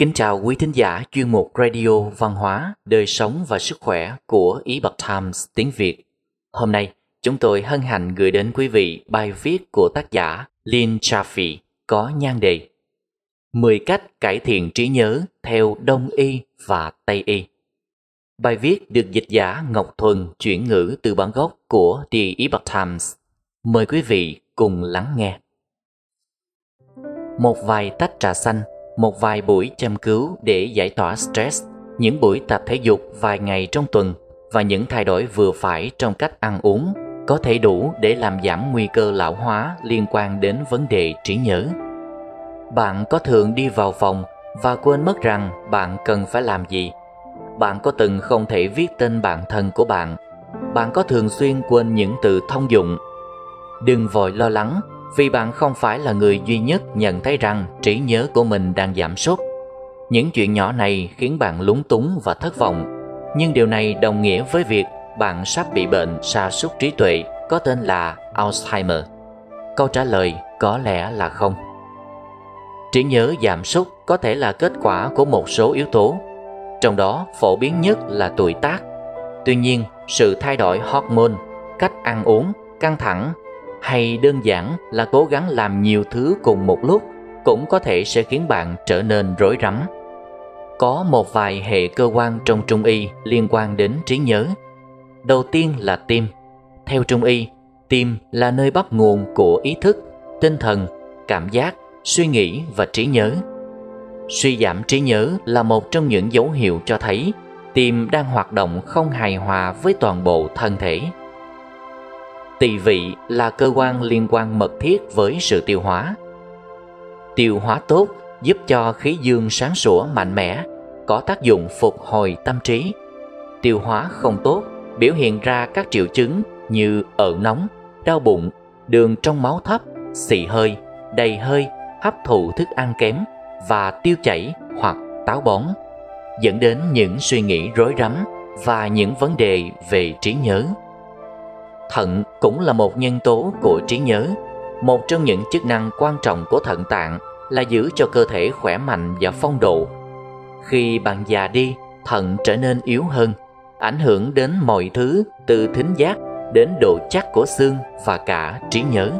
Kính chào quý thính giả chuyên mục Radio Văn hóa, Đời sống và Sức khỏe của Epoch Times tiếng Việt. Hôm nay, chúng tôi hân hạnh gửi đến quý vị bài viết của tác giả Lynn Chaffee có nhan đề 10 cách cải thiện trí nhớ theo Đông Y và Tây Y. Bài viết được dịch giả Ngọc Thuần chuyển ngữ từ bản gốc của The Epoch Times. Mời quý vị cùng lắng nghe. Một vài tách trà xanh một vài buổi chăm cứu để giải tỏa stress, những buổi tập thể dục vài ngày trong tuần và những thay đổi vừa phải trong cách ăn uống có thể đủ để làm giảm nguy cơ lão hóa liên quan đến vấn đề trí nhớ. Bạn có thường đi vào phòng và quên mất rằng bạn cần phải làm gì? Bạn có từng không thể viết tên bạn thân của bạn? Bạn có thường xuyên quên những từ thông dụng? Đừng vội lo lắng vì bạn không phải là người duy nhất nhận thấy rằng trí nhớ của mình đang giảm sút. Những chuyện nhỏ này khiến bạn lúng túng và thất vọng, nhưng điều này đồng nghĩa với việc bạn sắp bị bệnh sa sút trí tuệ có tên là Alzheimer. Câu trả lời có lẽ là không. Trí nhớ giảm sút có thể là kết quả của một số yếu tố, trong đó phổ biến nhất là tuổi tác. Tuy nhiên, sự thay đổi hormone, cách ăn uống, căng thẳng hay đơn giản là cố gắng làm nhiều thứ cùng một lúc cũng có thể sẽ khiến bạn trở nên rối rắm. Có một vài hệ cơ quan trong Trung Y liên quan đến trí nhớ. Đầu tiên là tim. Theo Trung Y, tim là nơi bắt nguồn của ý thức, tinh thần, cảm giác, suy nghĩ và trí nhớ. Suy giảm trí nhớ là một trong những dấu hiệu cho thấy tim đang hoạt động không hài hòa với toàn bộ thân thể. Tỳ vị là cơ quan liên quan mật thiết với sự tiêu hóa. Tiêu hóa tốt giúp cho khí dương sáng sủa mạnh mẽ, có tác dụng phục hồi tâm trí. Tiêu hóa không tốt biểu hiện ra các triệu chứng như ợ nóng, đau bụng, đường trong máu thấp, xì hơi, đầy hơi, hấp thụ thức ăn kém và tiêu chảy hoặc táo bón, dẫn đến những suy nghĩ rối rắm và những vấn đề về trí nhớ. Thận cũng là một nhân tố của trí nhớ. Một trong những chức năng quan trọng của thận tạng là giữ cho cơ thể khỏe mạnh và phong độ. Khi bạn già đi, thận trở nên yếu hơn, ảnh hưởng đến mọi thứ từ thính giác đến độ chắc của xương và cả trí nhớ.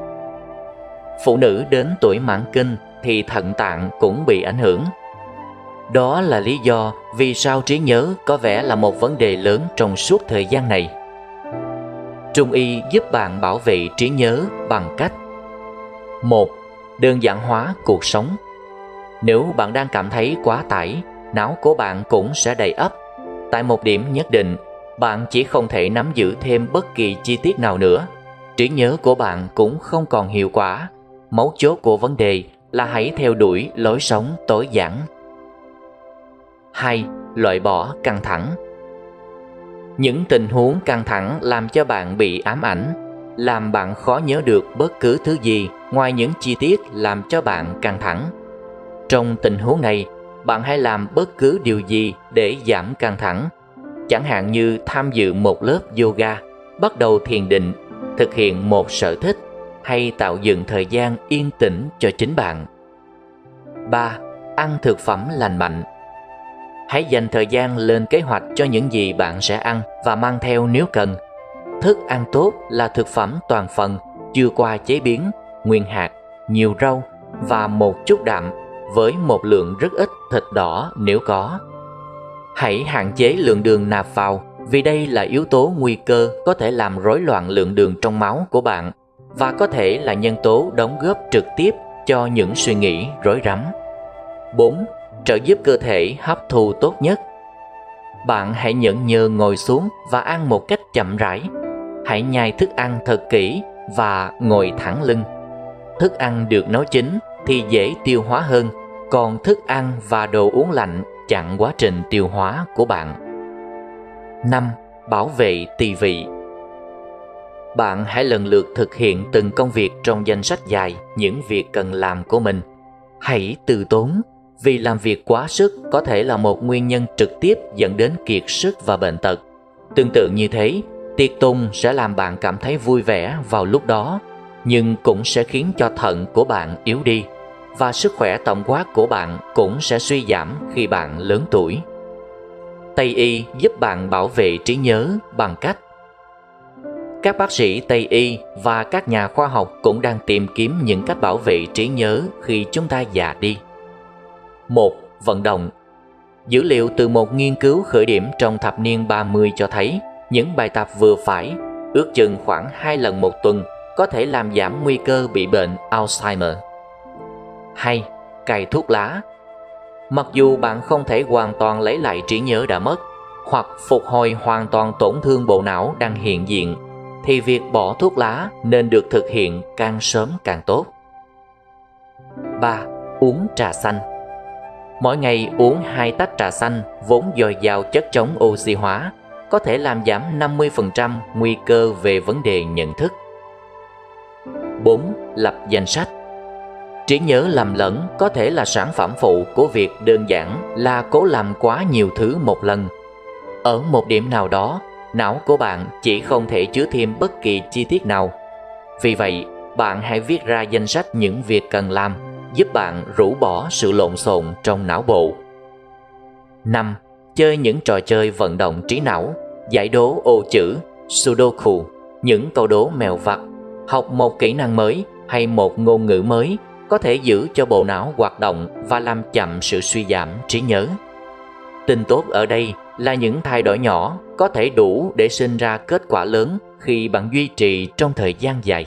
Phụ nữ đến tuổi mãn kinh thì thận tạng cũng bị ảnh hưởng. Đó là lý do vì sao trí nhớ có vẻ là một vấn đề lớn trong suốt thời gian này. Trung y giúp bạn bảo vệ trí nhớ bằng cách một Đơn giản hóa cuộc sống Nếu bạn đang cảm thấy quá tải, não của bạn cũng sẽ đầy ấp. Tại một điểm nhất định, bạn chỉ không thể nắm giữ thêm bất kỳ chi tiết nào nữa. Trí nhớ của bạn cũng không còn hiệu quả. Mấu chốt của vấn đề là hãy theo đuổi lối sống tối giản. 2. Loại bỏ căng thẳng những tình huống căng thẳng làm cho bạn bị ám ảnh, làm bạn khó nhớ được bất cứ thứ gì ngoài những chi tiết làm cho bạn căng thẳng. Trong tình huống này, bạn hãy làm bất cứ điều gì để giảm căng thẳng, chẳng hạn như tham dự một lớp yoga, bắt đầu thiền định, thực hiện một sở thích hay tạo dựng thời gian yên tĩnh cho chính bạn. 3. Ăn thực phẩm lành mạnh Hãy dành thời gian lên kế hoạch cho những gì bạn sẽ ăn và mang theo nếu cần. Thức ăn tốt là thực phẩm toàn phần, chưa qua chế biến, nguyên hạt, nhiều rau và một chút đạm với một lượng rất ít thịt đỏ nếu có. Hãy hạn chế lượng đường nạp vào vì đây là yếu tố nguy cơ có thể làm rối loạn lượng đường trong máu của bạn và có thể là nhân tố đóng góp trực tiếp cho những suy nghĩ rối rắm. 4 trợ giúp cơ thể hấp thu tốt nhất. Bạn hãy nhẫn nhơ ngồi xuống và ăn một cách chậm rãi. Hãy nhai thức ăn thật kỹ và ngồi thẳng lưng. Thức ăn được nấu chín thì dễ tiêu hóa hơn, còn thức ăn và đồ uống lạnh chặn quá trình tiêu hóa của bạn. 5. Bảo vệ tỳ vị Bạn hãy lần lượt thực hiện từng công việc trong danh sách dài những việc cần làm của mình. Hãy từ tốn vì làm việc quá sức có thể là một nguyên nhân trực tiếp dẫn đến kiệt sức và bệnh tật. Tương tự như thế, tiệc tùng sẽ làm bạn cảm thấy vui vẻ vào lúc đó, nhưng cũng sẽ khiến cho thận của bạn yếu đi. và sức khỏe tổng quát của bạn cũng sẽ suy giảm khi bạn lớn tuổi. Tây y giúp bạn bảo vệ trí nhớ bằng cách các bác sĩ Tây y và các nhà khoa học cũng đang tìm kiếm những cách bảo vệ trí nhớ khi chúng ta già đi. Một, Vận động Dữ liệu từ một nghiên cứu khởi điểm trong thập niên 30 cho thấy những bài tập vừa phải, ước chừng khoảng 2 lần một tuần có thể làm giảm nguy cơ bị bệnh Alzheimer. 2. Cài thuốc lá Mặc dù bạn không thể hoàn toàn lấy lại trí nhớ đã mất hoặc phục hồi hoàn toàn tổn thương bộ não đang hiện diện thì việc bỏ thuốc lá nên được thực hiện càng sớm càng tốt. 3. Uống trà xanh Mỗi ngày uống 2 tách trà xanh vốn dồi dào chất chống oxy hóa có thể làm giảm 50% nguy cơ về vấn đề nhận thức. 4. Lập danh sách Trí nhớ lầm lẫn có thể là sản phẩm phụ của việc đơn giản là cố làm quá nhiều thứ một lần. Ở một điểm nào đó, não của bạn chỉ không thể chứa thêm bất kỳ chi tiết nào. Vì vậy, bạn hãy viết ra danh sách những việc cần làm, giúp bạn rũ bỏ sự lộn xộn trong não bộ. 5. Chơi những trò chơi vận động trí não, giải đố ô chữ, sudoku, những câu đố mèo vặt, học một kỹ năng mới hay một ngôn ngữ mới có thể giữ cho bộ não hoạt động và làm chậm sự suy giảm trí nhớ. Tin tốt ở đây là những thay đổi nhỏ có thể đủ để sinh ra kết quả lớn khi bạn duy trì trong thời gian dài.